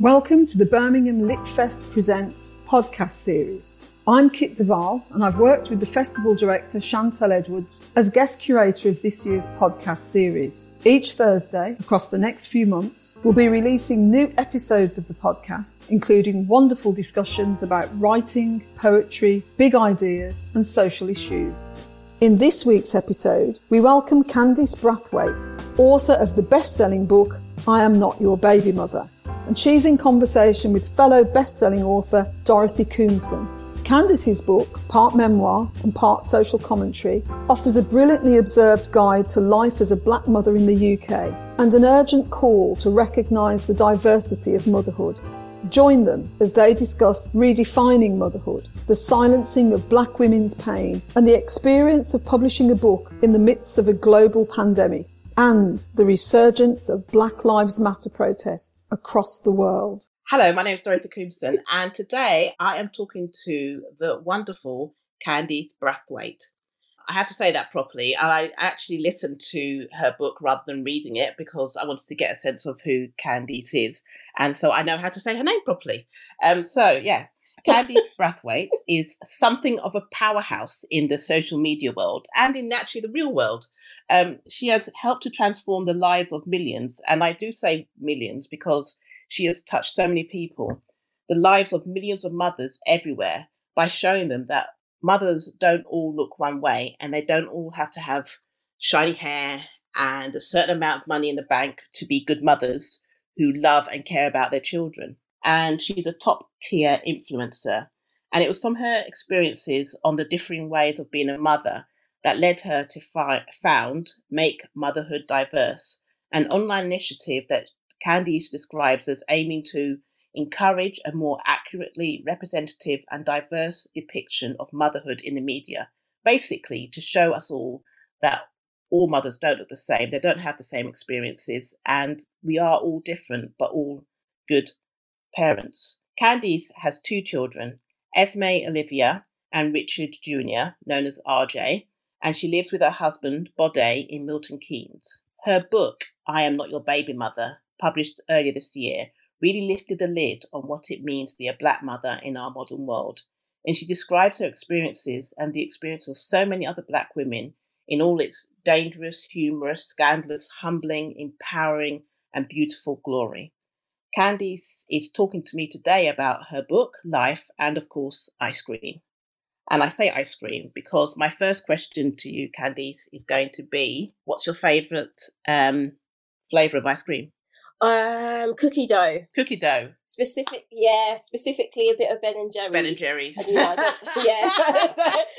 Welcome to the Birmingham Litfest Presents podcast series. I'm Kit de Waal and I've worked with the festival director Chantal Edwards as guest curator of this year's podcast series. Each Thursday, across the next few months, we'll be releasing new episodes of the podcast, including wonderful discussions about writing, poetry, big ideas, and social issues. In this week's episode, we welcome Candice Brathwaite, author of the best selling book, I Am Not Your Baby Mother and she's in conversation with fellow best-selling author Dorothy Koomson. Candice's book, part memoir and part social commentary, offers a brilliantly observed guide to life as a black mother in the UK and an urgent call to recognise the diversity of motherhood. Join them as they discuss redefining motherhood, the silencing of black women's pain, and the experience of publishing a book in the midst of a global pandemic and the resurgence of Black Lives Matter protests across the world. Hello, my name is Dorothy Koomson, and today I am talking to the wonderful Candice Brathwaite. I have to say that properly, I actually listened to her book rather than reading it because I wanted to get a sense of who Candice is, and so I know how to say her name properly. Um, so yeah, Candice Brathwaite is something of a powerhouse in the social media world and in naturally the real world. Um, she has helped to transform the lives of millions, and I do say millions because she has touched so many people, the lives of millions of mothers everywhere by showing them that mothers don't all look one way and they don't all have to have shiny hair and a certain amount of money in the bank to be good mothers who love and care about their children and she's a top tier influencer. And it was from her experiences on the differing ways of being a mother that led her to fi- found Make Motherhood Diverse, an online initiative that Candice describes as aiming to encourage a more accurately representative and diverse depiction of motherhood in the media, basically to show us all that all mothers don't look the same, they don't have the same experiences, and we are all different, but all good parents. Candice has two children, Esme Olivia and Richard Jr., known as RJ, and she lives with her husband, Bode, in Milton Keynes. Her book, I Am Not Your Baby Mother, published earlier this year, really lifted the lid on what it means to be a black mother in our modern world. And she describes her experiences and the experience of so many other black women in all its dangerous, humorous, scandalous, humbling, empowering, and beautiful glory. Candice is talking to me today about her book, life, and of course, ice cream. And I say ice cream because my first question to you, Candice, is going to be what's your favourite um, flavour of ice cream? Um, cookie dough. Cookie dough. Specific, yeah, specifically a bit of Ben and Jerry's. Ben and Jerry's. I yeah,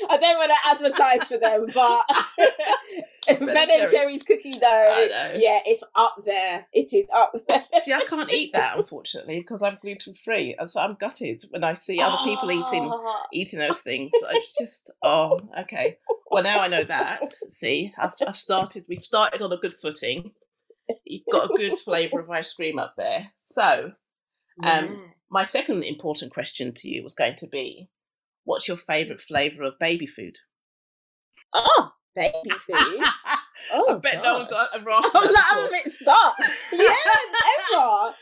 I don't, want to advertise for them, but Ben, ben and Jerry's cookie dough. Yeah, it's up there. It is up there. See, I can't eat that unfortunately because I'm gluten free, and so I'm gutted when I see other people eating eating those things. It's just oh, okay. Well, now I know that. See, I've, I've started. We've started on a good footing you've got a good flavour of ice cream up there. So, um, yeah. my second important question to you was going to be, what's your favourite flavour of baby food? Oh, baby food. Oh, I bet gosh. no one's I'm like, I'm a bit stuck. yeah, ever.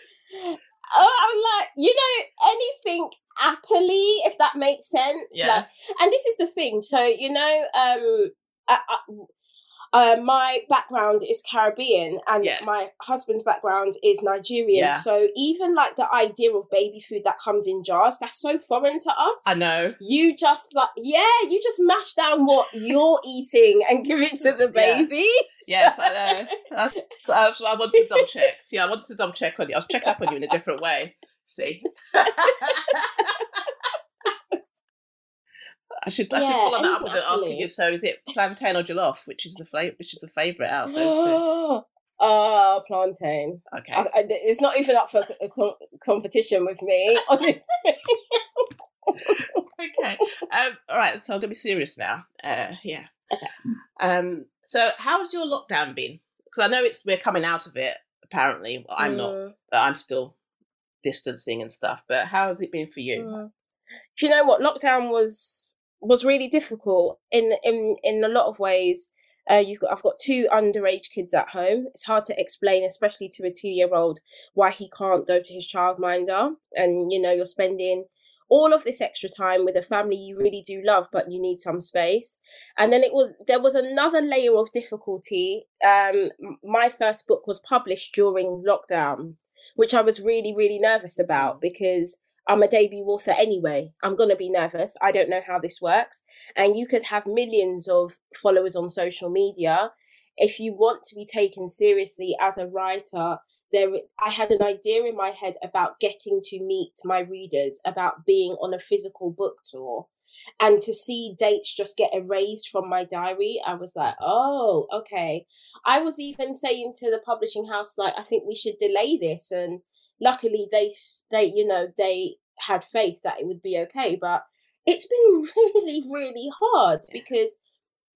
Oh, I'm like, you know, anything happily, if that makes sense. Yeah. Like, and this is the thing. So, you know, um, I, I, uh, my background is Caribbean and yeah. my husband's background is Nigerian. Yeah. So even like the idea of baby food that comes in jars, that's so foreign to us. I know. You just like, yeah, you just mash down what you're eating and give it to the baby. Yeah. Yes, I know. That's, so I wanted to double check. See, I wanted to double check on you. I was checking up on you in a different way. See. I should I yeah, should follow that up with asking you. So is it plantain or jollof? Which is the flavor? Which is the favorite out of those two? Uh, plantain. Okay. I, I, it's not even up for a competition with me, honestly. okay. Um, all right. So I'm gonna be serious now. Uh, yeah. Okay. Um. So how has your lockdown been? Because I know it's we're coming out of it. Apparently, well, I'm mm. not. I'm still distancing and stuff. But how has it been for you? Mm. Do you know what lockdown was? Was really difficult in in in a lot of ways. Uh, you've got I've got two underage kids at home. It's hard to explain, especially to a two year old, why he can't go to his childminder. And you know, you're spending all of this extra time with a family you really do love, but you need some space. And then it was there was another layer of difficulty. Um, my first book was published during lockdown, which I was really really nervous about because I'm a debut author anyway. I'm going to be nervous. I don't know how this works. And you could have millions of followers on social media. If you want to be taken seriously as a writer, there I had an idea in my head about getting to meet my readers, about being on a physical book tour. And to see dates just get erased from my diary, I was like, oh, okay. I was even saying to the publishing house, like, I think we should delay this and luckily they they you know they had faith that it would be okay but it's been really really hard because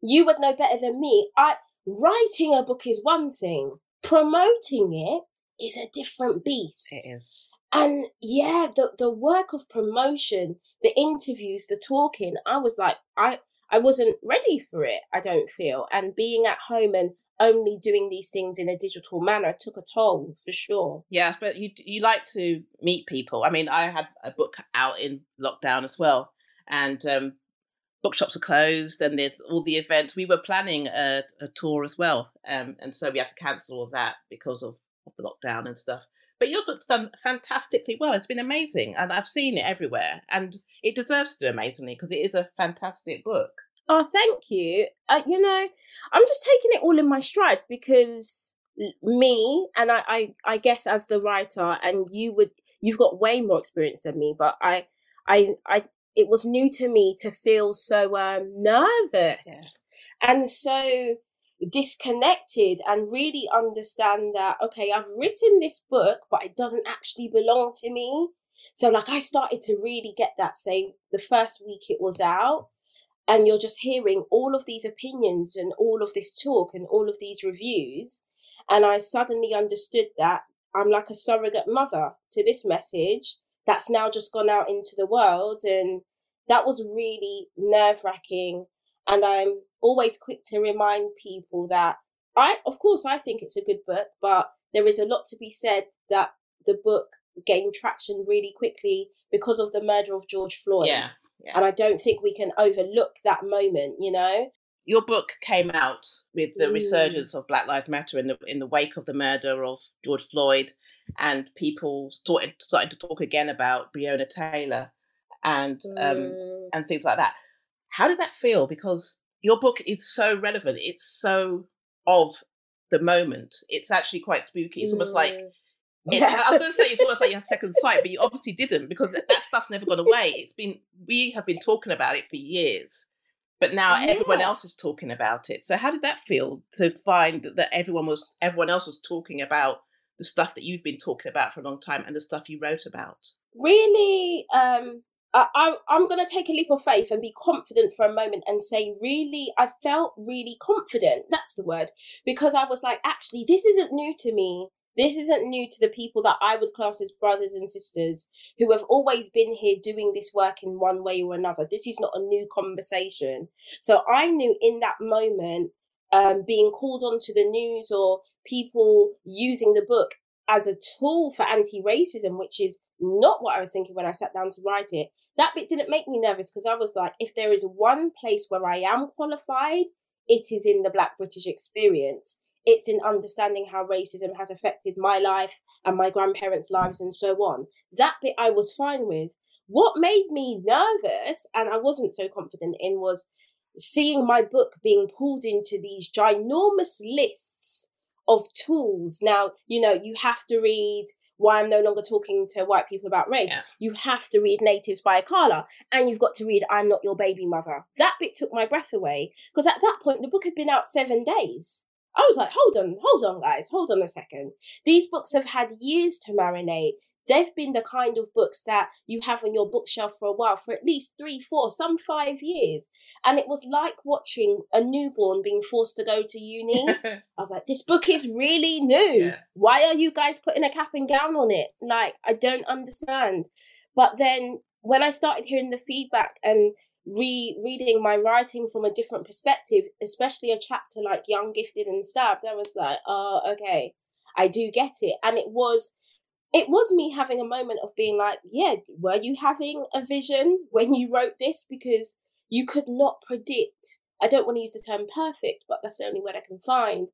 you would know better than me. I writing a book is one thing promoting it is a different beast. It is. And yeah the the work of promotion the interviews the talking i was like i i wasn't ready for it i don't feel. And being at home and only doing these things in a digital manner took a toll for sure. Yes, but you you like to meet people. I mean, I had a book out in lockdown as well, and um, bookshops are closed, and there's all the events. We were planning a, a tour as well, um, and so we had to cancel all that because of, of the lockdown and stuff. But your book's done fantastically well. It's been amazing, and I've seen it everywhere, and it deserves to do amazingly because it is a fantastic book. Oh, thank you. Uh, you know, I'm just taking it all in my stride because me and I, I, I guess as the writer, and you would, you've got way more experience than me, but I, I, I, it was new to me to feel so um, nervous yeah. and so disconnected and really understand that okay i've written this book but it doesn't actually belong to me so like i started to really get that say the first week it was out and you're just hearing all of these opinions and all of this talk and all of these reviews. And i suddenly understood that i'm like a surrogate mother to this message that's now just gone out into the world. And that was really nerve wracking and i'm always quick to remind people that i of course i think it's a good book but there is a lot to be said that the book gained traction really quickly because of the murder of george floyd. Yeah yeah. And I don't think we can overlook that moment, you know? Your book came out with the mm. resurgence of Black Lives Matter in the in the wake of the murder of George Floyd and people started starting to talk again about Breonna Taylor and um, mm. and things like that. How did that feel? Because your book is so relevant. It's so of the moment. It's actually quite spooky. It's mm. almost like mm. I was going to say it's almost like you had second sight, but you obviously didn't because that, stuff's never gone away. It's been we have been talking about it for years, but now yeah. everyone else is talking about it. So how did that feel to find that everyone was everyone else was talking about the stuff that you've been talking about for a long time and the stuff you wrote about? Really, um, I, I'm going to take a leap of faith and be confident for a moment and say, really, I felt really confident. That's the word. Because I was like, actually, this isn't new to me. This isn't new to the people that I would class as brothers and sisters who have always been here doing this work in one way or another. This is not a new conversation. So I knew in that moment, um, being called onto the news or people using the book as a tool for anti racism, which is not what I was thinking when I sat down to write it. That bit didn't make me nervous because I was like, if there is one place where I am qualified, it is in the Black British experience it's in understanding how racism has affected my life and my grandparents' lives and so on. That bit I was fine with. What made me nervous and I wasn't so confident in was seeing my book being pulled into these ginormous lists of tools. Now, you know, you have to read why I'm no longer talking to white people about race. Yeah. You have to read Natives by Akala, and you've got to read I'm Not Your Baby Mother. That bit took my breath away because at that point the book had been out seven days. I was like, hold on, hold on, guys, hold on a second. These books have had years to marinate. They've been the kind of books that you have on your bookshelf for a while, for at least three, four, some five years. And it was like watching a newborn being forced to go to uni. I was like, this book is really new. Yeah. Why are you guys putting a cap and gown on it? Like, I don't understand. But then when I started hearing the feedback and re reading my writing from a different perspective, especially a chapter like Young, Gifted and Stabbed, I was like, oh, okay, I do get it. And it was it was me having a moment of being like, yeah, were you having a vision when you wrote this? Because you could not predict. I don't want to use the term perfect, but that's the only word I can find.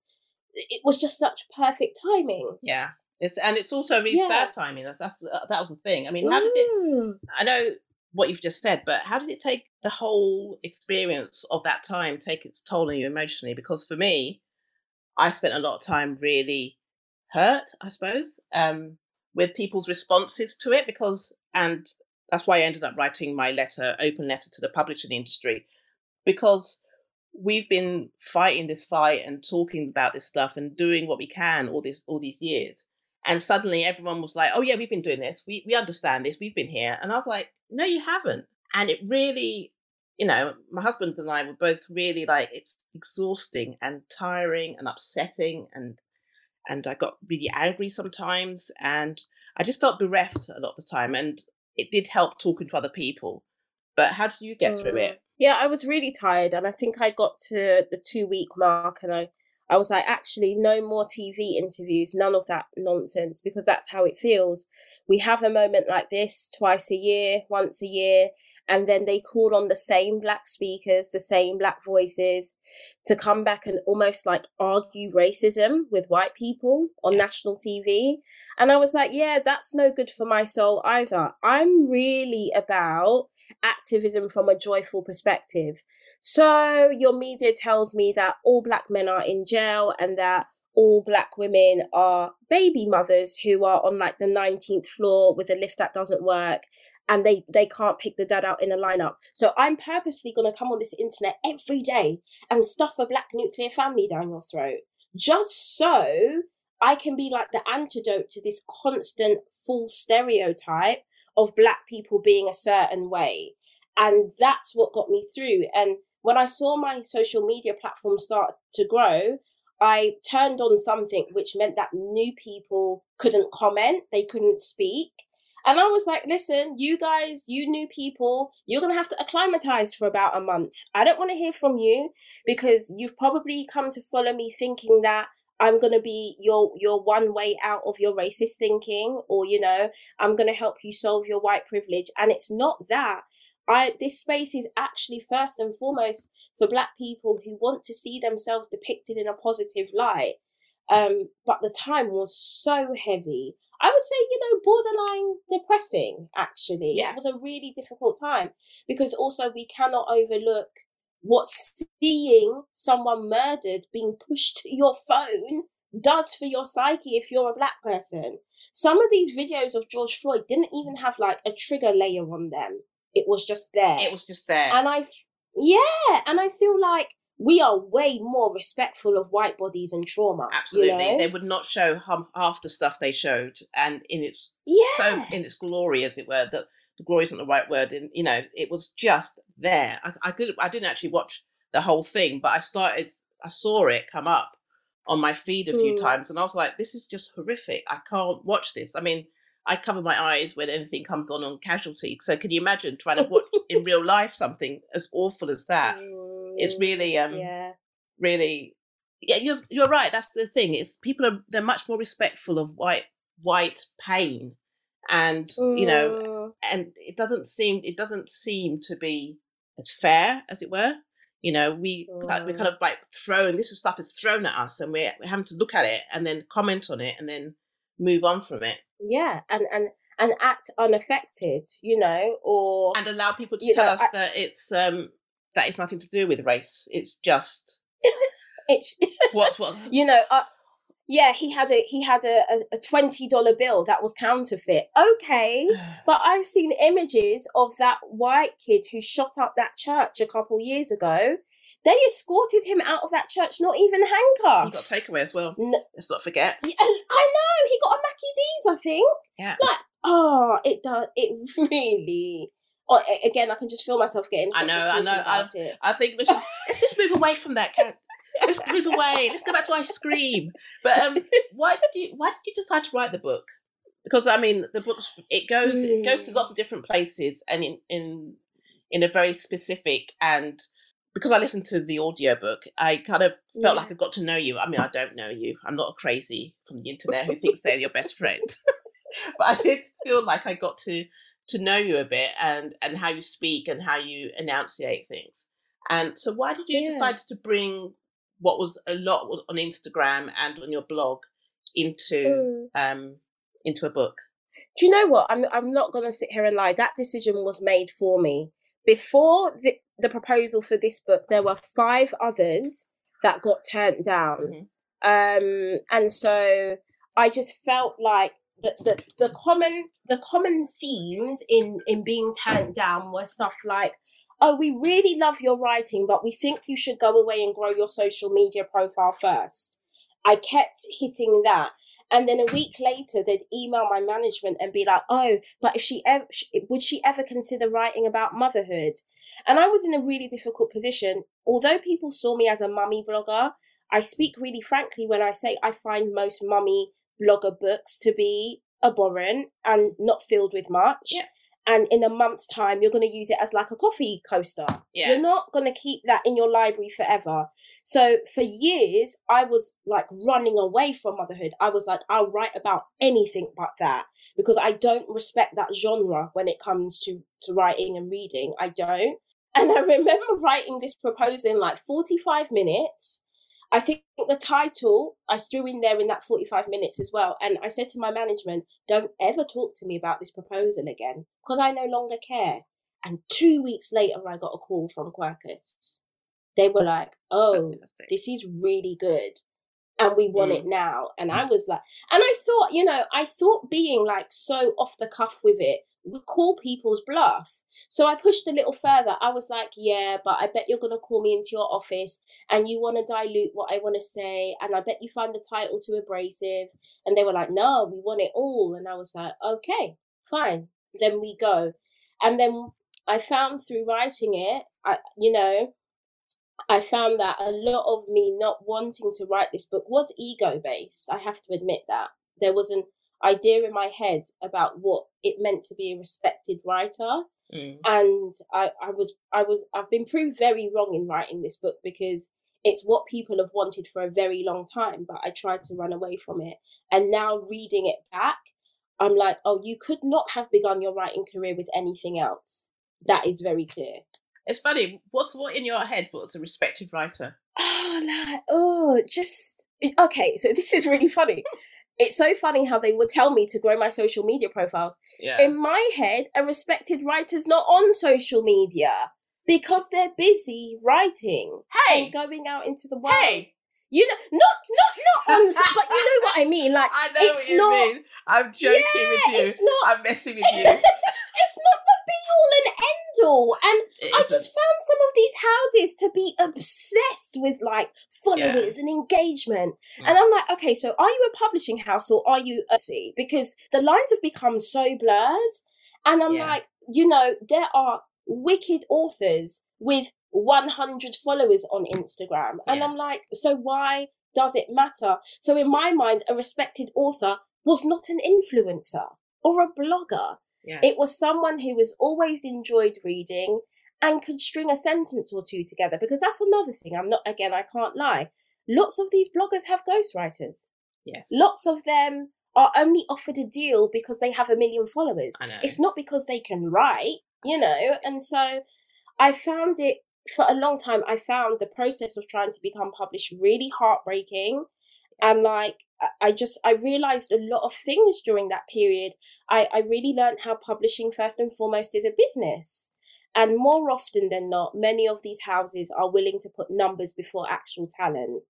It was just such perfect timing. Yeah. It's, and it's also really yeah. sad timing. That's, that's that was the thing. I mean, how did it? Mm. I know what you've just said, but how did it take the whole experience of that time take its toll on you emotionally? Because for me, I spent a lot of time really hurt, I suppose, um, with people's responses to it. Because, and that's why I ended up writing my letter, open letter to the publishing industry, because we've been fighting this fight and talking about this stuff and doing what we can all this all these years. And suddenly everyone was like, "Oh yeah, we've been doing this. We we understand this. We've been here." And I was like, "No, you haven't." And it really, you know, my husband and I were both really like, it's exhausting and tiring and upsetting, and and I got really angry sometimes, and I just felt bereft a lot of the time. And it did help talking to other people. But how did you get through mm. it? Yeah, I was really tired, and I think I got to the two week mark, and I I was like, actually, no more TV interviews, none of that nonsense, because that's how it feels. We have a moment like this twice a year, once a year, and then they call on the same black speakers, the same black voices to come back and almost like argue racism with white people on national TV. And I was like, yeah, that's no good for my soul either. I'm really about activism from a joyful perspective. So your media tells me that all black men are in jail and that all black women are baby mothers who are on like the 19th floor with a lift that doesn't work and they they can't pick the dad out in a lineup. So I'm purposely going to come on this internet every day and stuff a black nuclear family down your throat just so I can be like the antidote to this constant false stereotype of black people being a certain way. And that's what got me through. And when I saw my social media platform start to grow, I turned on something which meant that new people couldn't comment, they couldn't speak. And I was like, listen, you guys, you new people, you're going to have to acclimatize for about a month. I don't want to hear from you because you've probably come to follow me thinking that I'm going to be your your one way out of your racist thinking or you know, I'm going to help you solve your white privilege and it's not that. I this space is actually first and foremost for black people who want to see themselves depicted in a positive light. Um, but the time was so heavy. I would say, you know, borderline depressing, actually. Yeah. It was a really difficult time because also we cannot overlook what seeing someone murdered being pushed to your phone does for your psyche if you're a black person. Some of these videos of George Floyd didn't even have like a trigger layer on them. It was just there. It was just there. And I, yeah, and I feel like we are way more respectful of white bodies and trauma. Absolutely, you know? they would not show half the stuff they showed, and in its yeah. so in its glory, as it were. That the glory isn't the right word. And you know, it was just there. I, I could I didn't actually watch the whole thing, but I started. I saw it come up on my feed a few mm. times, and I was like, "This is just horrific. I can't watch this." I mean, I cover my eyes when anything comes on on casualty. So can you imagine trying to watch in real life something as awful as that? Mm, it's really, um, yeah. really, yeah. You're you're right. That's the thing. It's people are they're much more respectful of white white pain, and mm. you know, mm. and it doesn't seem it doesn't seem to be as fair as it were. You know, we mm. we kind of like throwing this stuff is thrown at us, and we're, we're having to look at it and then comment on it and then move on from it yeah and and and act unaffected you know or and allow people to tell know, us I, that it's um that it's nothing to do with race. It's just it's what's what you know uh, yeah he had a he had a, a, a $20 bill that was counterfeit. Okay but i've seen images of that white kid who shot up that church a couple years ago they escorted him out of that church, not even handcuffed. He got takeaway as well. No. Let's not forget. I know he got a Mackie D's, I think. Yeah. Like, oh, it does. It really. Oh, again, I can just feel myself getting. I know, I know. I, I think we should, let's just move away from that. Let's move away. Let's go back to I scream. But um, why did you? Why did you decide to write the book? Because I mean, the book it goes mm. it goes to hmm. lots of different places, and in in in a very specific and because I listened to the audiobook, I kind of felt yeah. like I got to know you. I mean, I don't know you. I'm not a crazy from the internet who thinks they're your best friend. but I did feel like I got to to know you a bit and and how you speak and how you enunciate things. And so, why did you yeah. decide to bring what was a lot on Instagram and on your blog into mm. um into a book? Do you know what? I'm I'm not going to sit here and lie. That decision was made for me before the the proposal for this book. There were five others that got turned down, mm-hmm. um, and so I just felt like the, the the common the common themes in in being turned down were stuff like oh we really love your writing but we think you should go away and grow your social media profile first i kept hitting that and then a week later they'd email my management and be like oh but if she ever would she ever consider writing about motherhood and i was in a really difficult position although people saw me as a mummy blogger i speak really frankly when i say i find most mummy blogger books to be abhorrent and not filled with much. Yeah. And in a month's time, you're going to use it as like a coffee coaster. Yeah. You're not going to keep that in your library forever. So for years, I was like running away from motherhood. I was like, I'll write about anything but that because I don't respect that genre when it comes to, to writing and reading. I don't. And I remember writing this proposal in like 45 minutes I think the title I threw in there in that 45 minutes as well. And I said to my management, don't ever talk to me about this proposal again because I no longer care. And two weeks later, I got a call from Quercus. They were like, oh, Fantastic. this is really good. And we want mm. it now. And I was like, and I thought, you know, I thought being like so off the cuff with it would call people's bluff. So I pushed a little further. I was like, yeah, but I bet you're going to call me into your office and you want to dilute what I want to say. And I bet you find the title too abrasive. And they were like, no, we want it all. And I was like, okay, fine. Then we go. And then I found through writing it, I, you know, I found that a lot of me not wanting to write this book was ego based. I have to admit that. There was an idea in my head about what it meant to be a respected writer. Mm. And I, I was, I was, I've been proved very wrong in writing this book because it's what people have wanted for a very long time, but I tried to run away from it. And now reading it back, I'm like, oh, you could not have begun your writing career with anything else. That is very clear. It's funny. What's what in your head? What's a respected writer? Oh, like, oh, just okay. So this is really funny it's so funny how they would tell me to grow my social media profiles. Yeah. In my head, a respected writer's not on social media because they're busy writing hey. and going out into the world. Hey. You know, not not not on, social but you know what I mean. Like I know it's what you not, mean. I'm joking yeah, with you. It's not, I'm messing with you. it's not be all and end all. And I just found some of these houses to be obsessed with like followers yeah. and engagement. Mm. And I'm like, okay, so are you a publishing house or are you a C? Because the lines have become so blurred. And I'm yeah. like, you know, there are wicked authors with 100 followers on Instagram. And yeah. I'm like, so why does it matter? So in my mind, a respected author was not an influencer or a blogger. Yeah. It was someone who was always enjoyed reading and could string a sentence or two together because that's another thing. I'm not, again, I can't lie. Lots of these bloggers have ghostwriters. Yes. Lots of them are only offered a deal because they have a million followers. I know. It's not because they can write, you know? And so I found it for a long time. I found the process of trying to become published really heartbreaking and like I just I realized a lot of things during that period. I, I really learned how publishing first and foremost is a business. And more often than not, many of these houses are willing to put numbers before actual talent.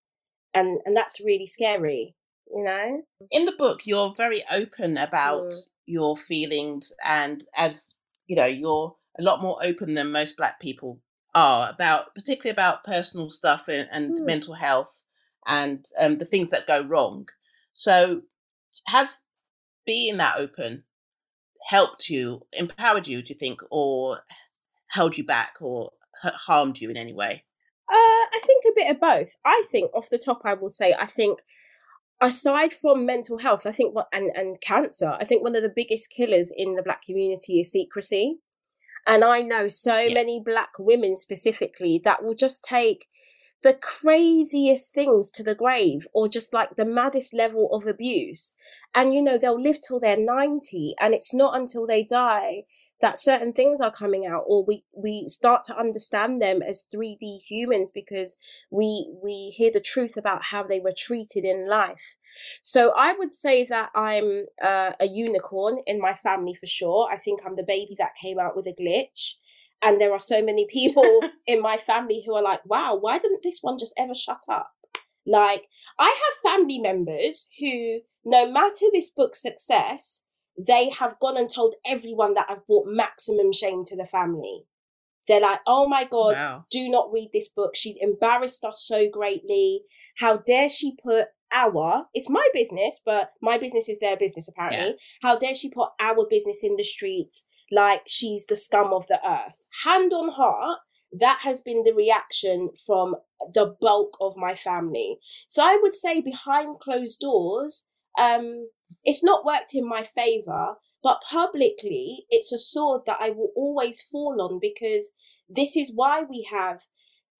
And and that's really scary, you know? In the book you're very open about mm. your feelings and as you know, you're a lot more open than most black people are about particularly about personal stuff and, and mm. mental health and um, the things that go wrong. So, has being that open helped you, empowered you, do you think, or held you back or harmed you in any way? Uh, I think a bit of both. I think, off the top, I will say, I think aside from mental health, I think what and and cancer, I think one of the biggest killers in the black community is secrecy. And I know so yeah. many black women specifically that will just take the craziest things to the grave or just like the maddest level of abuse. And, you know, they'll live till they're 90 and it's not until they die that certain things are coming out or we, we start to understand them as 3D humans because we, we hear the truth about how they were treated in life. So I would say that I'm uh, a unicorn in my family for sure. I think I'm the baby that came out with a glitch. And there are so many people in my family who are like, wow, why doesn't this one just ever shut up? Like, I have family members who, no matter this book's success, they have gone and told everyone that I've brought maximum shame to the family. They're like, oh my God, wow. do not read this book. She's embarrassed us so greatly. How dare she put our, it's my business, but my business is their business apparently. Yeah. How dare she put our business in the streets like she's the scum of the earth? Hand on heart, that has been the reaction from the bulk of my family. So I would say behind closed doors, um, it's not worked in my favor, but publicly, it's a sword that I will always fall on because this is why we have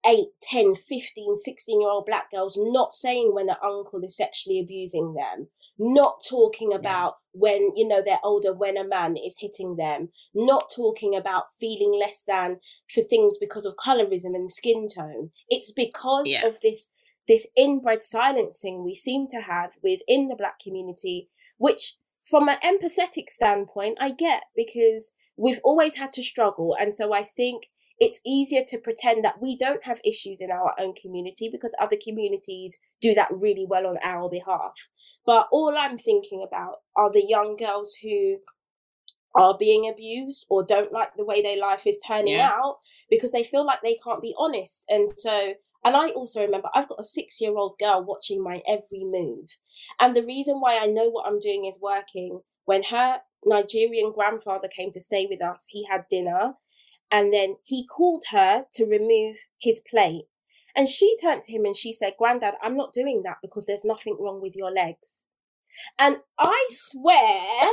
8, 10, 15, 16 year old black girls not saying when their uncle is sexually abusing them, not talking about when, you know, they're older, when a man is hitting them, not talking about feeling less than for things because of colorism and skin tone. It's because yeah. of this this inbred silencing we seem to have within the black community, which from an empathetic standpoint, I get because we've always had to struggle. And so I think it's easier to pretend that we don't have issues in our own community because other communities do that really well on our behalf. But all I'm thinking about are the young girls who are being abused or don't like the way their life is turning yeah. out because they feel like they can't be honest. And so and I also remember I've got a six year old girl watching my every move. And the reason why I know what I'm doing is working, when her Nigerian grandfather came to stay with us, he had dinner and then he called her to remove his plate. And she turned to him and she said, Granddad, I'm not doing that because there's nothing wrong with your legs. And I swear.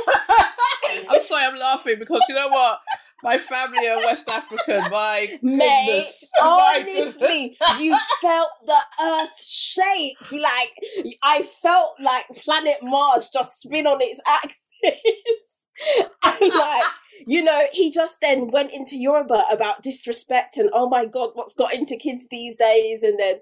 I'm sorry, I'm laughing because you know what? My family are West African. My Mate, honestly, you felt the earth shake. Like I felt like planet Mars just spin on its axis. and like, you know, he just then went into Yoruba about disrespect and oh my god, what's got into kids these days? And then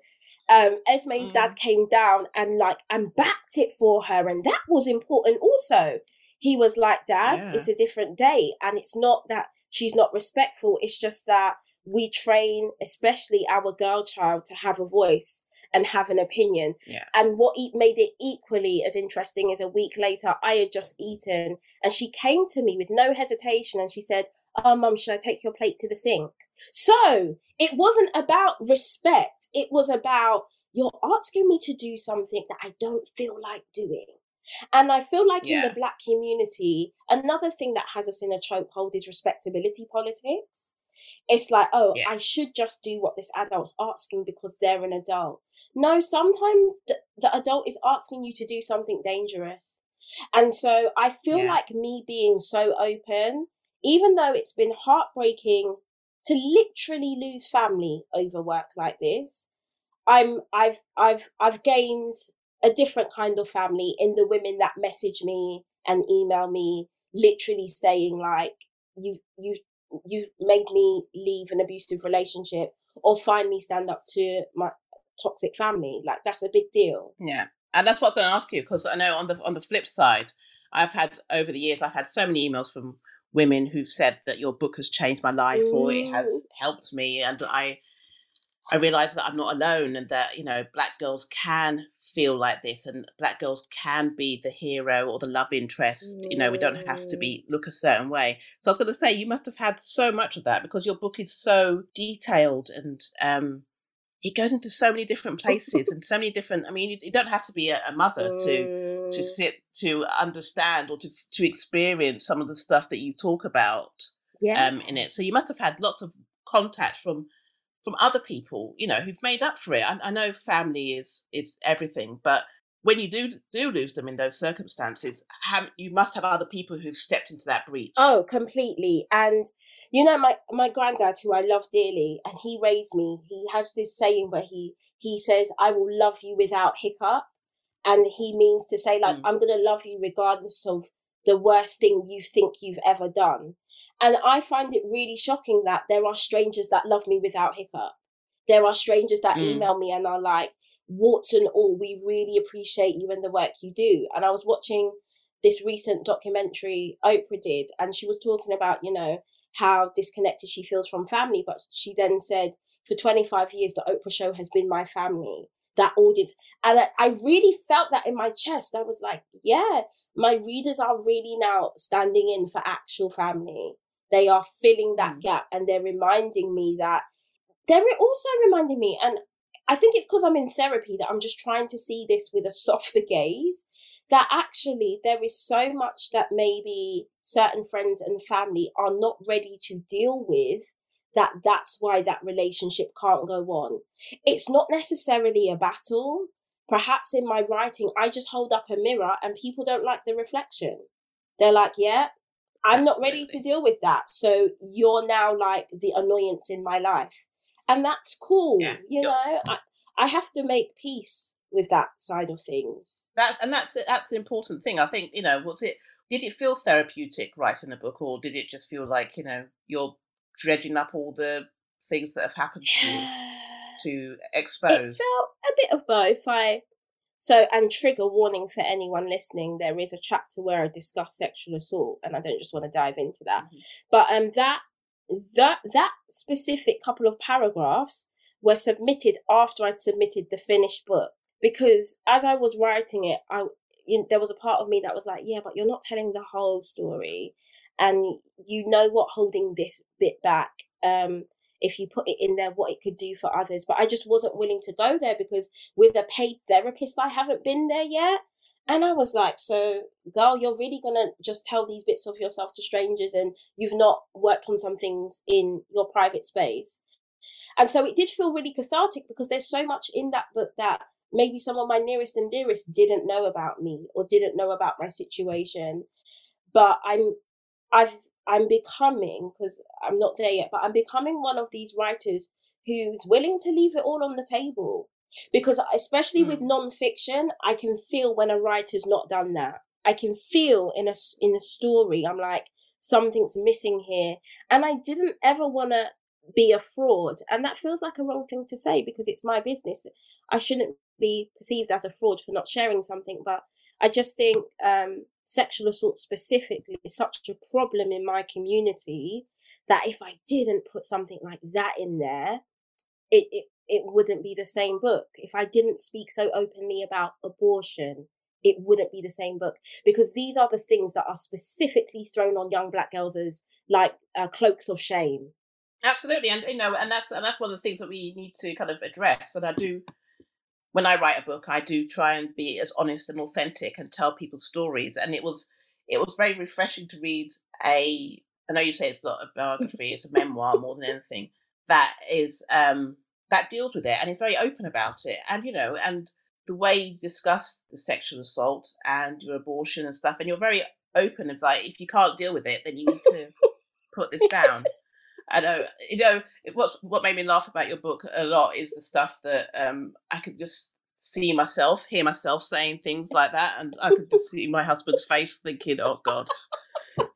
um Esme's mm. dad came down and like and backed it for her, and that was important also. He was like, Dad, yeah. it's a different day, and it's not that she's not respectful. It's just that we train, especially our girl child, to have a voice and have an opinion. Yeah. And what made it equally as interesting is a week later, I had just eaten and she came to me with no hesitation and she said, Oh, mum, should I take your plate to the sink? So it wasn't about respect. It was about, you're asking me to do something that I don't feel like doing. And I feel like yeah. in the black community, another thing that has us in a chokehold is respectability politics. It's like, oh, yeah. I should just do what this adult's asking because they're an adult. No, sometimes the, the adult is asking you to do something dangerous. And so I feel yeah. like me being so open, even though it's been heartbreaking to literally lose family over work like this, I'm I've I've I've gained a different kind of family in the women that message me and email me literally saying like you've you've you've made me leave an abusive relationship or finally stand up to my toxic family like that's a big deal yeah and that's what i was going to ask you because i know on the on the flip side i've had over the years i've had so many emails from women who've said that your book has changed my life or it has helped me and i I realize that I'm not alone and that, you know, black girls can feel like this and black girls can be the hero or the love interest. Mm. You know, we don't have to be look a certain way. So I was going to say, you must have had so much of that because your book is so detailed and um, it goes into so many different places and so many different. I mean, you, you don't have to be a, a mother to to mm. sit to understand or to to experience some of the stuff that you talk about yeah. um, in it. So you must have had lots of contact from from other people, you know, who've made up for it. I, I know family is is everything, but when you do do lose them in those circumstances, have, you must have other people who've stepped into that breach. Oh, completely. And you know, my my granddad, who I love dearly, and he raised me. He has this saying where he he says, "I will love you without hiccup," and he means to say, like, mm. I'm going to love you regardless of the worst thing you think you've ever done. And I find it really shocking that there are strangers that love me without hiccup. There are strangers that mm. email me and are like, warts and all, we really appreciate you and the work you do. And I was watching this recent documentary Oprah did, and she was talking about, you know, how disconnected she feels from family. But she then said, for 25 years, the Oprah show has been my family, that audience. And I, I really felt that in my chest. I was like, yeah, my readers are really now standing in for actual family. They are filling that mm. gap and they're reminding me that they're also reminding me, and I think it's because I'm in therapy that I'm just trying to see this with a softer gaze. That actually there is so much that maybe certain friends and family are not ready to deal with that that's why that relationship can't go on. It's not necessarily a battle. Perhaps in my writing, I just hold up a mirror and people don't like the reflection. They're like, yeah, I'm Absolutely. not ready to deal with that. So you're now like the annoyance in my life and that's cool. Yeah. You know, I, I have to make peace with that side of things. That and that's that's the important thing. I think you know, was it? Did it feel therapeutic writing a book, or did it just feel like you know you're dredging up all the things that have happened to you to expose? It felt a bit of both. I so and trigger warning for anyone listening: there is a chapter where I discuss sexual assault, and I don't just want to dive into that. Mm-hmm. But um, that that that specific couple of paragraphs were submitted after I'd submitted the finished book because as I was writing it, I you know, there was a part of me that was like, yeah, but you're not telling the whole story, and you know what holding this bit back. Um, if you put it in there, what it could do for others. But I just wasn't willing to go there because with a paid therapist, I haven't been there yet. And I was like, so, girl, you're really going to just tell these bits of yourself to strangers and you've not worked on some things in your private space. And so it did feel really cathartic because there's so much in that book that maybe some of my nearest and dearest didn't know about me or didn't know about my situation. But I'm, I've, I'm becoming, because I'm not there yet, but I'm becoming one of these writers who's willing to leave it all on the table because especially mm. with non-fiction i can feel when a writer's not done that. I can feel in a in a story i'm like something's missing here. And i didn't ever want to be a fraud and that feels like a wrong thing to say because it's my business. I shouldn't be perceived as a fraud for not sharing something but i just think um, sexual assault specifically is such a problem in my community that if i didn't put something like that in there it, it it wouldn't be the same book. If I didn't speak so openly about abortion, it wouldn't be the same book because these are the things that are specifically thrown on young black girls as like uh, cloaks of shame. Absolutely, and you know, and that's and that's one of the things that we need to kind of address. And I do, when I write a book, I do try and be as honest and authentic and tell people's stories. And it was it was very refreshing to read a. I know you say it's not a biography; it's a memoir more than anything. That is um that deals with it and is very open about it. And, you know, and the way you discuss the sexual assault and your abortion and stuff, and you're very open. It's like, if you can't deal with it, then you need to put this down. I know, you know, what's, what made me laugh about your book a lot is the stuff that um, I could just see myself, hear myself saying things like that, and I could just see my husband's face thinking, "Oh God,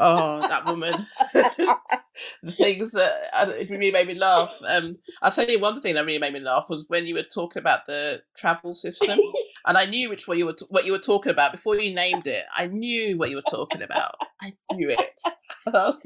oh that woman." the things that it really made me laugh. Um, I'll tell you one thing that really made me laugh was when you were talking about the travel system, and I knew which one you were t- what you were talking about before you named it. I knew what you were talking about. I knew it. I was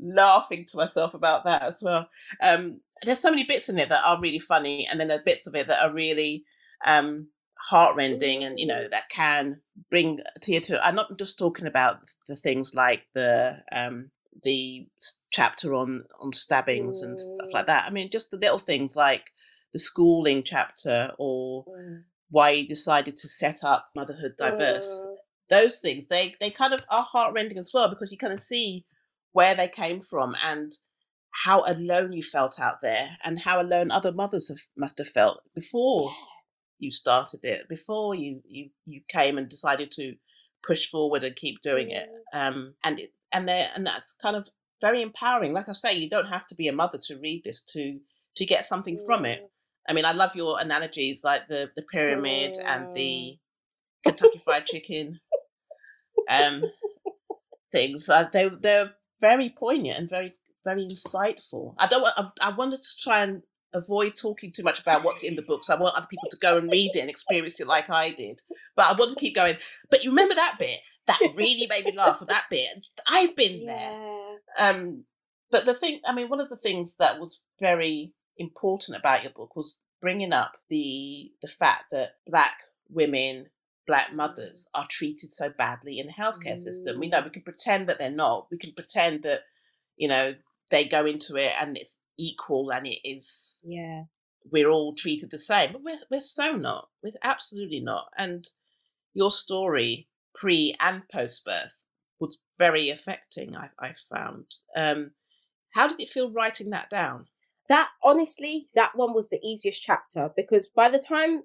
laughing to myself about that as well. Um, there's so many bits in it that are really funny, and then there's bits of it that are really um, heartrending, and you know that can bring tear to. I'm not just talking about the things like the um, the chapter on on stabbings mm. and stuff like mm. that. I mean, just the little things like the schooling chapter or mm. why he decided to set up Motherhood Diverse. Mm. Those things they they kind of are heartrending as well because you kind of see where they came from and how alone you felt out there and how alone other mothers have, must have felt before you started it before you you you came and decided to push forward and keep doing it um and it and there and that's kind of very empowering like i say you don't have to be a mother to read this to to get something from it i mean i love your analogies like the the pyramid and the kentucky fried chicken um things uh, they they're very poignant and very very insightful i don't I, I wanted to try and avoid talking too much about what's in the books. I want other people to go and read it and experience it like I did. But I want to keep going. But you remember that bit? That really made me laugh. Or that bit, I've been yeah. there. Um, but the thing, I mean, one of the things that was very important about your book was bringing up the the fact that black women black mothers are treated so badly in the healthcare mm. system. We know we can pretend that they're not. We can pretend that, you know, they go into it and it's equal and it is yeah we're all treated the same but we're, we're so not we're absolutely not and your story pre and post birth was very affecting i, I found um, how did it feel writing that down that honestly that one was the easiest chapter because by the time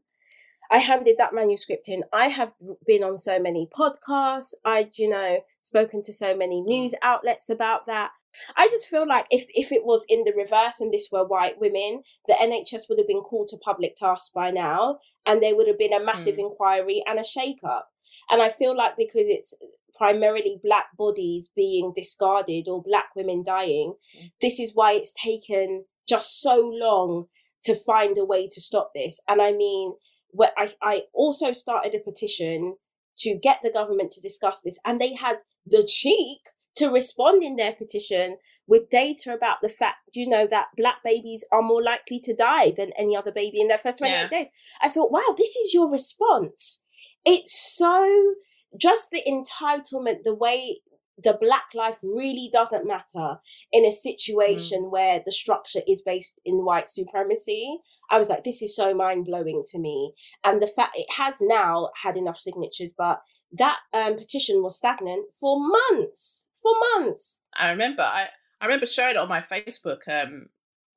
I handed that manuscript in. I have been on so many podcasts. I'd, you know, spoken to so many mm. news outlets about that. I just feel like if if it was in the reverse and this were white women, the NHS would have been called to public task by now, and there would have been a massive mm. inquiry and a shake up. And I feel like because it's primarily black bodies being discarded or black women dying, mm. this is why it's taken just so long to find a way to stop this. And I mean, where I, I also started a petition to get the government to discuss this, and they had the cheek to respond in their petition with data about the fact, you know, that black babies are more likely to die than any other baby in their first 28 yeah. days. I thought, wow, this is your response. It's so just the entitlement, the way the black life really doesn't matter in a situation mm. where the structure is based in white supremacy. I was like, this is so mind blowing to me. And the fact it has now had enough signatures, but that um, petition was stagnant for months for months. I remember I, I remember sharing it on my Facebook um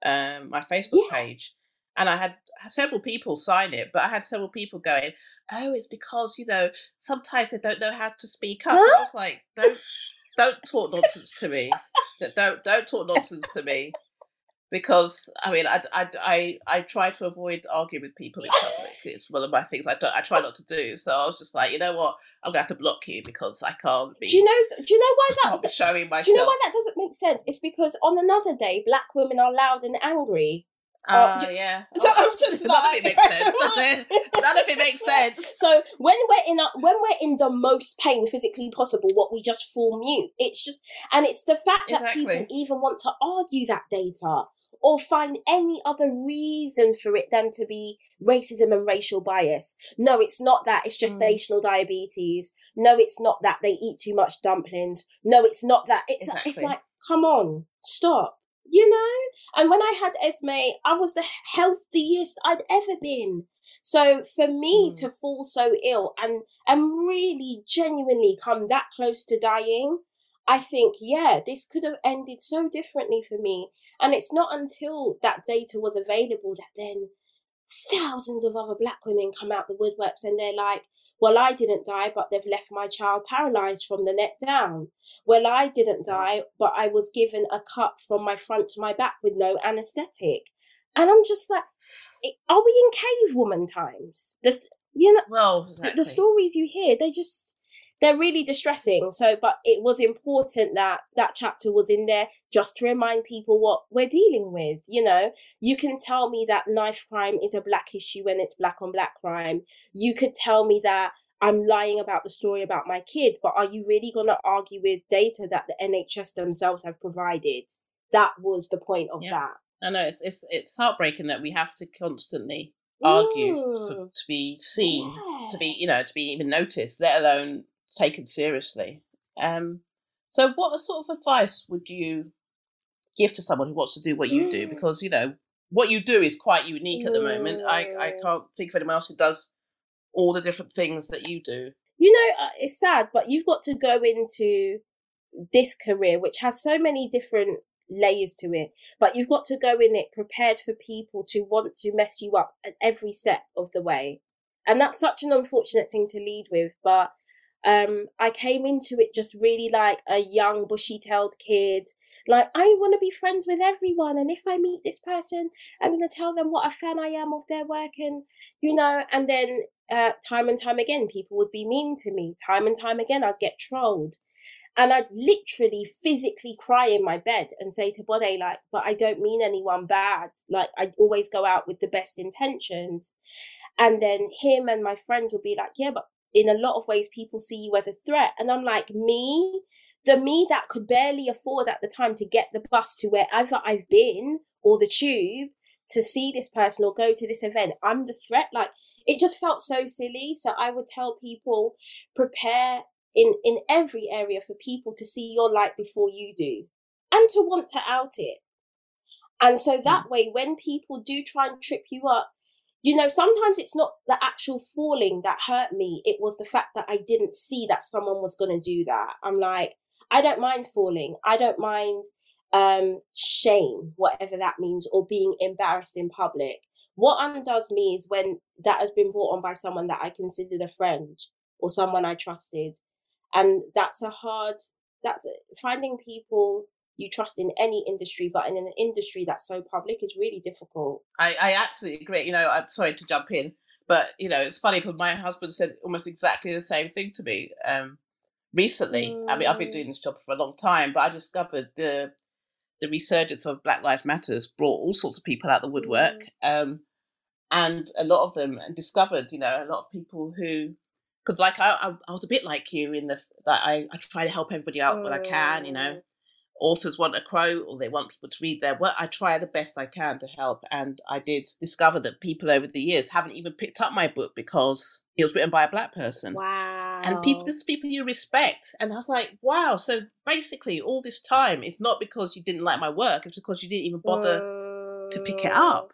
um my Facebook yeah. page and I had several people sign it, but I had several people going, "Oh, it's because you know sometimes they don't know how to speak up." Huh? I was like, "Don't, don't talk nonsense to me. Don't, don't talk nonsense to me." because I mean, I, I, I, I try to avoid arguing with people in public. It's one of my things I don't, I try not to do. So I was just like, you know what, I'm gonna have to block you because I can't be. Do you know? Do you know why that? showing myself. Do you know why that doesn't make sense? It's because on another day, black women are loud and angry. Oh uh, yeah. So I'm just none like, of it makes sense. none of it makes sense. So when we're in when we're in the most pain physically possible, what we just fall mute. It's just and it's the fact that exactly. people even want to argue that data or find any other reason for it than to be racism and racial bias. No, it's not that. It's gestational mm. diabetes. No, it's not that they eat too much dumplings. No, it's not that. It's exactly. it's like, come on, stop. You know? And when I had Esme, I was the healthiest I'd ever been. So for me mm. to fall so ill and and really genuinely come that close to dying, I think, yeah, this could have ended so differently for me. And it's not until that data was available that then thousands of other black women come out the woodworks and they're like, well, I didn't die, but they've left my child paralyzed from the neck down. Well, I didn't die, but I was given a cut from my front to my back with no anesthetic. And I'm just like, are we in cave woman times? The, you know, well, exactly. the, the stories you hear, they just they're really distressing. So, but it was important that that chapter was in there just to remind people what we're dealing with. You know, you can tell me that knife crime is a black issue when it's black on black crime. You could tell me that I'm lying about the story about my kid, but are you really going to argue with data that the NHS themselves have provided? That was the point of yeah. that. I know it's, it's it's heartbreaking that we have to constantly argue for, mm. to be seen, yeah. to be you know to be even noticed, let alone taken seriously. Um, so, what sort of advice would you give to someone who wants to do what you do? Mm. Because you know what you do is quite unique at the moment. I I can't think of anyone else who does all the different things that you do. You know, uh, it's sad, but you've got to go into this career, which has so many different layers to it, but you've got to go in it prepared for people to want to mess you up at every step of the way. And that's such an unfortunate thing to lead with. But um, I came into it just really like a young, bushy tailed kid. Like, I want to be friends with everyone. And if I meet this person, I'm going to tell them what a fan I am of their work. And, you know, and then uh, time and time again, people would be mean to me. Time and time again, I'd get trolled. And I'd literally physically cry in my bed and say to Bode, like, but I don't mean anyone bad. Like, I'd always go out with the best intentions. And then him and my friends would be like, yeah, but in a lot of ways, people see you as a threat. And I'm like, me? The me that could barely afford at the time to get the bus to wherever I've been or the tube to see this person or go to this event. I'm the threat. Like, it just felt so silly. So I would tell people, prepare in in every area for people to see your light before you do and to want to out it and so that mm. way when people do try and trip you up you know sometimes it's not the actual falling that hurt me it was the fact that i didn't see that someone was going to do that. I'm like i don't mind falling. I don't mind um shame whatever that means or being embarrassed in public. What undoes me is when that has been brought on by someone that i considered a friend or someone i trusted. And that's a hard that's finding people you trust in any industry but in an industry that's so public is really difficult i, I absolutely agree you know i'm sorry to jump in but you know it's funny because my husband said almost exactly the same thing to me um, recently mm. i mean i've been doing this job for a long time but i discovered the the resurgence of black lives matters brought all sorts of people out the woodwork mm. um, and a lot of them discovered you know a lot of people who because like I, I, I, was a bit like you in the that I, I try to help everybody out when I can. You know, mm. Authors want a quote or they want people to read their work. I try the best I can to help, and I did discover that people over the years haven't even picked up my book because it was written by a black person. Wow! And people, this is people you respect, and I was like, wow. So basically, all this time, it's not because you didn't like my work; it's because you didn't even bother to pick it up.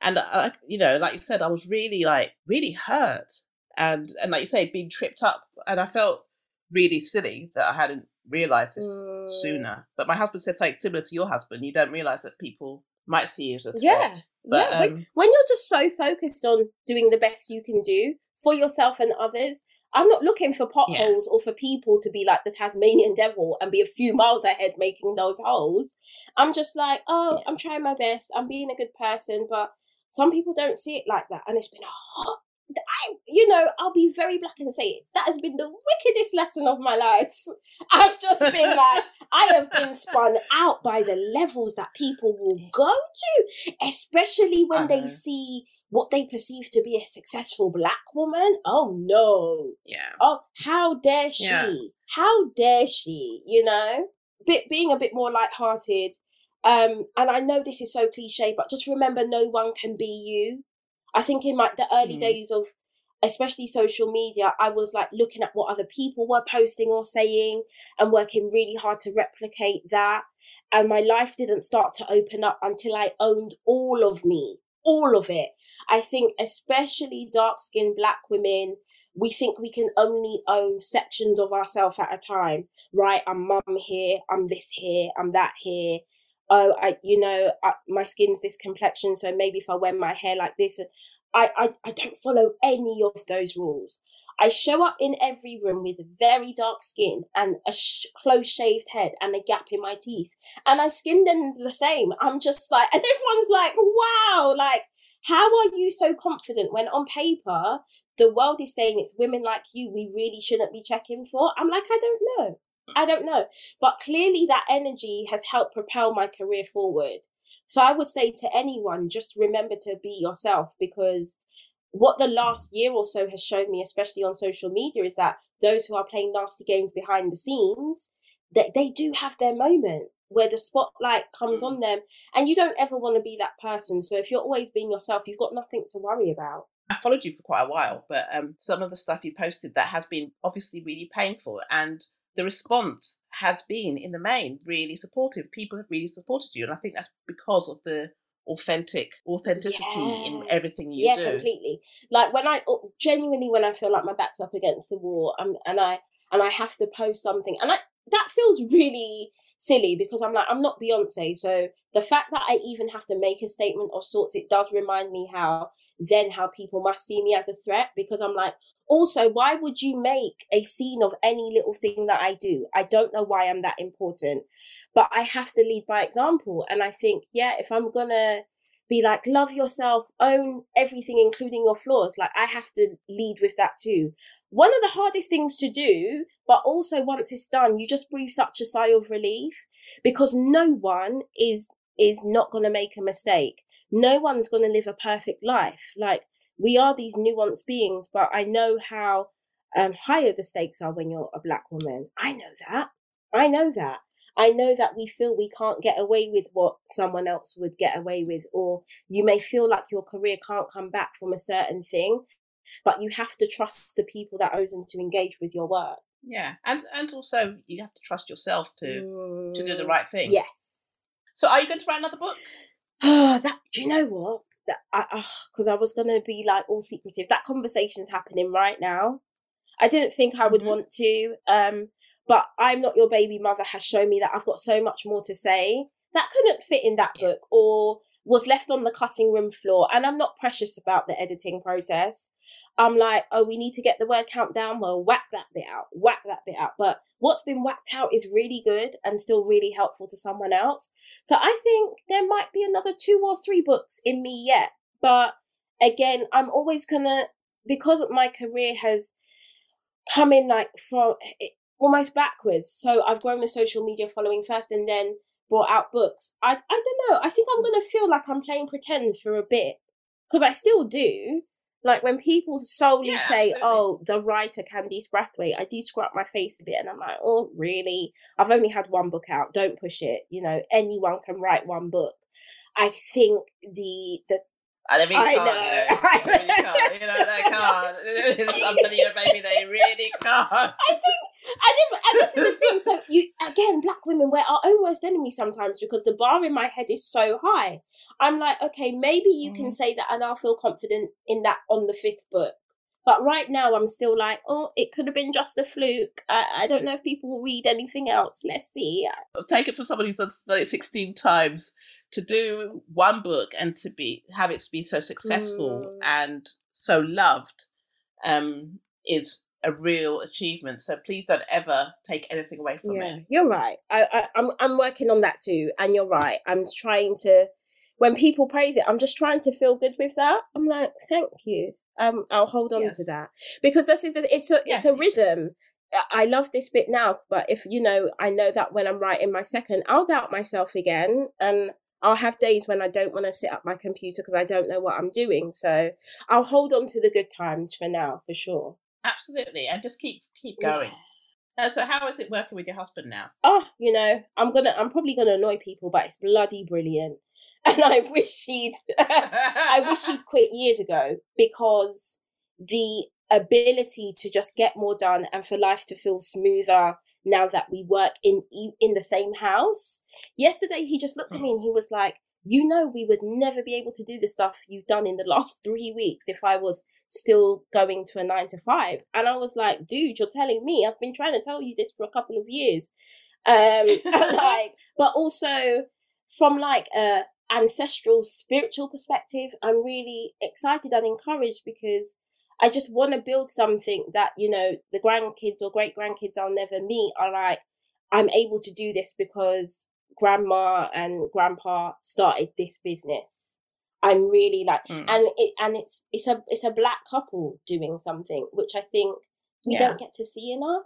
And uh, you know, like you said, I was really like really hurt and and like you say, being tripped up, and I felt really silly that I hadn't realised this uh, sooner. But my husband said something similar to your husband. You don't realise that people might see you as a threat. Yeah, but, yeah. Um, when, when you're just so focused on doing the best you can do for yourself and others, I'm not looking for potholes yeah. or for people to be like the Tasmanian devil and be a few miles ahead making those holes. I'm just like, oh, yeah. I'm trying my best. I'm being a good person, but some people don't see it like that. And it's been a hot I, you know, I'll be very black and say that has been the wickedest lesson of my life. I've just been like, I have been spun out by the levels that people will go to, especially when uh-huh. they see what they perceive to be a successful black woman. Oh no. Yeah. Oh, how dare she? Yeah. How dare she? You know, bit being a bit more light-hearted. Um, and I know this is so cliche, but just remember, no one can be you. I think in like the early mm. days of especially social media, I was like looking at what other people were posting or saying and working really hard to replicate that. And my life didn't start to open up until I owned all of me, all of it. I think, especially dark skinned black women, we think we can only own sections of ourselves at a time, right? I'm mum here, I'm this here, I'm that here oh, I, you know, I, my skin's this complexion, so maybe if I wear my hair like this, I, I, I don't follow any of those rules. I show up in every room with very dark skin and a sh- close shaved head and a gap in my teeth. And I skin them the same. I'm just like, and everyone's like, wow, like, how are you so confident when on paper the world is saying it's women like you we really shouldn't be checking for? I'm like, I don't know. I don't know. But clearly, that energy has helped propel my career forward. So I would say to anyone, just remember to be yourself because what the last year or so has shown me, especially on social media, is that those who are playing nasty games behind the scenes, that they, they do have their moment where the spotlight comes on them and you don't ever want to be that person. So if you're always being yourself, you've got nothing to worry about. I followed you for quite a while, but um, some of the stuff you posted that has been obviously really painful and the response has been, in the main, really supportive. People have really supported you, and I think that's because of the authentic authenticity yeah. in everything you yeah, do. Yeah, completely. Like when I oh, genuinely, when I feel like my back's up against the wall, and and I and I have to post something, and I that feels really silly because I'm like I'm not Beyonce, so the fact that I even have to make a statement of sorts, it does remind me how then how people must see me as a threat because I'm like, also, why would you make a scene of any little thing that I do? I don't know why I'm that important, but I have to lead by example. And I think, yeah, if I'm gonna be like, love yourself, own everything, including your flaws, like I have to lead with that too. One of the hardest things to do, but also once it's done, you just breathe such a sigh of relief because no one is is not going to make a mistake. No one's going to live a perfect life. Like we are these nuanced beings, but I know how um, higher the stakes are when you're a black woman. I know that. I know that. I know that we feel we can't get away with what someone else would get away with, or you may feel like your career can't come back from a certain thing, but you have to trust the people that chosen to engage with your work. Yeah, and and also you have to trust yourself to mm, to do the mm, right thing. Yes. So, are you going to write another book? that do you know what? That I because I was going to be like all secretive. That conversation's happening right now. I didn't think I would mm-hmm. want to. Um, but I'm not your baby mother has shown me that I've got so much more to say that couldn't fit in that book or was left on the cutting room floor. And I'm not precious about the editing process. I'm like, oh, we need to get the word count down. Well, whack that bit out, whack that bit out. But what's been whacked out is really good and still really helpful to someone else. So I think there might be another two or three books in me yet. But again, I'm always gonna, because my career has come in like from eh, almost backwards. So I've grown a social media following first and then brought out books. I, I don't know. I think I'm going to feel like I'm playing pretend for a bit because I still do. Like when people solely yeah, say, absolutely. "Oh, the writer Candice Brathwaite," I do scrub my face a bit, and I'm like, "Oh, really? I've only had one book out. Don't push it. You know, anyone can write one book." I think the the they really I can't. Know. You know. Really can't. You know, they can't. You, baby, they really can't. I think, and, and this is the thing. So you again, black women, we're our own worst enemy sometimes because the bar in my head is so high. I'm like, okay, maybe you mm-hmm. can say that, and I'll feel confident in that on the fifth book. But right now, I'm still like, oh, it could have been just a fluke. I, I don't know if people will read anything else. Let's see. Take it from somebody who's done it 16 times to do one book and to be have it be so successful mm. and so loved um, is a real achievement. So please don't ever take anything away from yeah, it. You're right. I, I I'm I'm working on that too, and you're right. I'm trying to. When people praise it, I'm just trying to feel good with that. I'm like, thank you. Um, I'll hold on yes. to that because this is the, it's a it's a rhythm. I love this bit now, but if you know, I know that when I'm writing my second, I'll doubt myself again, and I'll have days when I don't want to sit at my computer because I don't know what I'm doing. So I'll hold on to the good times for now, for sure. Absolutely, and just keep keep going. Yeah. Uh, so how is it working with your husband now? Oh, you know, I'm gonna, I'm probably gonna annoy people, but it's bloody brilliant. And I wish he'd, I wish he'd quit years ago because the ability to just get more done and for life to feel smoother now that we work in in the same house. Yesterday he just looked at me and he was like, "You know we would never be able to do the stuff you've done in the last 3 weeks if I was still going to a 9 to 5." And I was like, "Dude, you're telling me. I've been trying to tell you this for a couple of years." Um like but also from like a ancestral spiritual perspective, I'm really excited and encouraged because I just want to build something that, you know, the grandkids or great grandkids I'll never meet are like, I'm able to do this because grandma and grandpa started this business. I'm really like, mm. and it, and it's, it's a, it's a black couple doing something, which I think we yeah. don't get to see enough.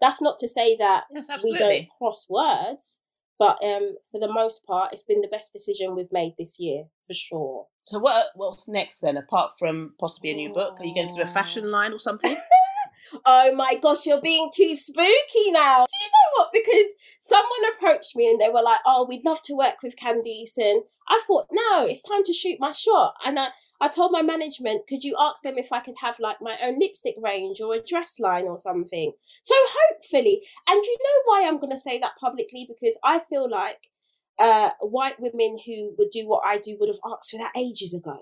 That's not to say that yes, we don't cross words, but um, for the most part, it's been the best decision we've made this year for sure. So what what's next then? Apart from possibly a new book, are you going to do a fashion line or something? oh my gosh, you're being too spooky now. Do you know what? Because someone approached me and they were like, "Oh, we'd love to work with Candice," and I thought, no, it's time to shoot my shot, and I. I told my management, could you ask them if I could have like my own lipstick range or a dress line or something? So hopefully, and you know why I'm going to say that publicly? Because I feel like uh, white women who would do what I do would have asked for that ages ago,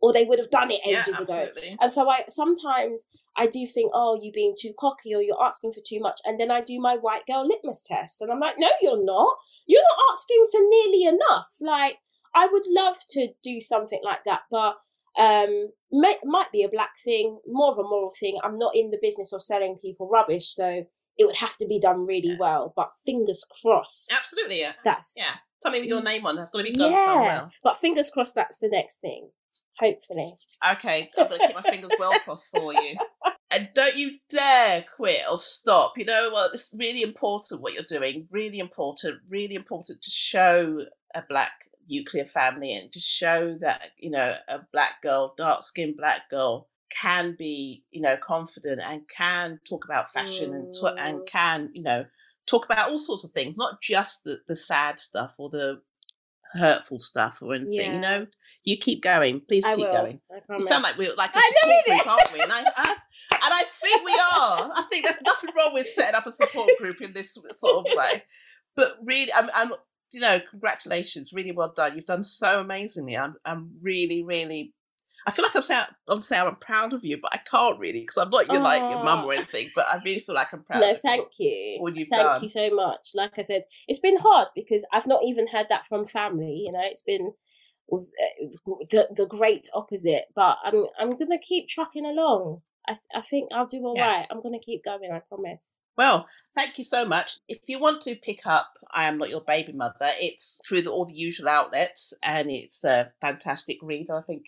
or they would have done it ages yeah, ago. And so I sometimes I do think, oh, you're being too cocky, or you're asking for too much, and then I do my white girl litmus test, and I'm like, no, you're not. You're not asking for nearly enough. Like I would love to do something like that, but Um, may, might be a black thing, more of a moral thing. I'm not in the business of selling people rubbish, so it would have to be done really well. But fingers crossed. Absolutely, yeah. That's yeah. Something with your name on. That's going to be done yeah. Well. But fingers crossed. That's the next thing. Hopefully. Okay, I'm going to keep my fingers well crossed for you. And don't you dare quit or stop. You know what? Well, it's really important what you're doing. Really important. Really important to show a black nuclear family and to show that you know a black girl, dark skinned black girl, can be you know confident and can talk about fashion mm. and t- and can you know talk about all sorts of things, not just the, the sad stuff or the hurtful stuff or anything. Yeah. You know, you keep going. Please I keep will. going. You sound like we're like a support group, aren't we? And I, I, and I think we are. I think there's nothing wrong with setting up a support group in this sort of way. But really, I'm, I'm you know, congratulations, really well done. You've done so amazingly. I'm, I'm really, really. I feel like I'm saying, I'm saying I'm proud of you, but I can't really because I'm not your like your mum or anything. But I really feel like I'm proud. No, thank you. All you've thank done. you so much. Like I said, it's been hard because I've not even had that from family. You know, it's been uh, the the great opposite. But I'm I'm gonna keep trucking along. I, I think I'll do all yeah. right. I'm going to keep going, I promise. Well, thank you so much. If you want to pick up I Am Not Your Baby Mother, it's through the, all the usual outlets and it's a fantastic read. I think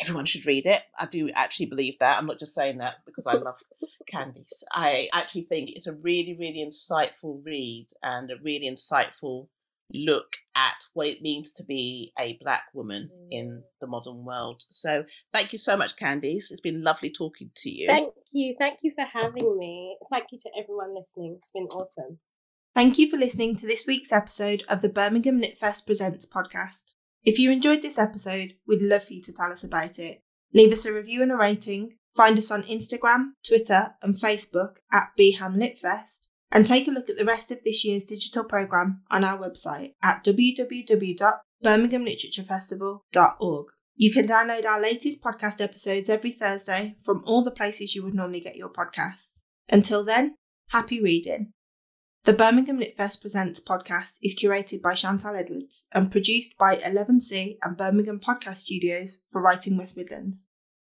everyone should read it. I do actually believe that. I'm not just saying that because I love Candice. I actually think it's a really, really insightful read and a really insightful look at what it means to be a black woman mm. in the modern world. So thank you so much, Candice. It's been lovely talking to you. Thank you. Thank you for having me. Thank you to everyone listening. It's been awesome. Thank you for listening to this week's episode of the Birmingham Lit Fest Presents podcast. If you enjoyed this episode, we'd love for you to tell us about it. Leave us a review and a rating. Find us on Instagram, Twitter, and Facebook at Bham Lit Fest and take a look at the rest of this year's digital programme on our website at www.birminghamliteratureFestival.org. You can download our latest podcast episodes every Thursday from all the places you would normally get your podcasts. Until then, happy reading. The Birmingham Lit Fest Presents podcast is curated by Chantal Edwards and produced by 11C and Birmingham Podcast Studios for Writing West Midlands.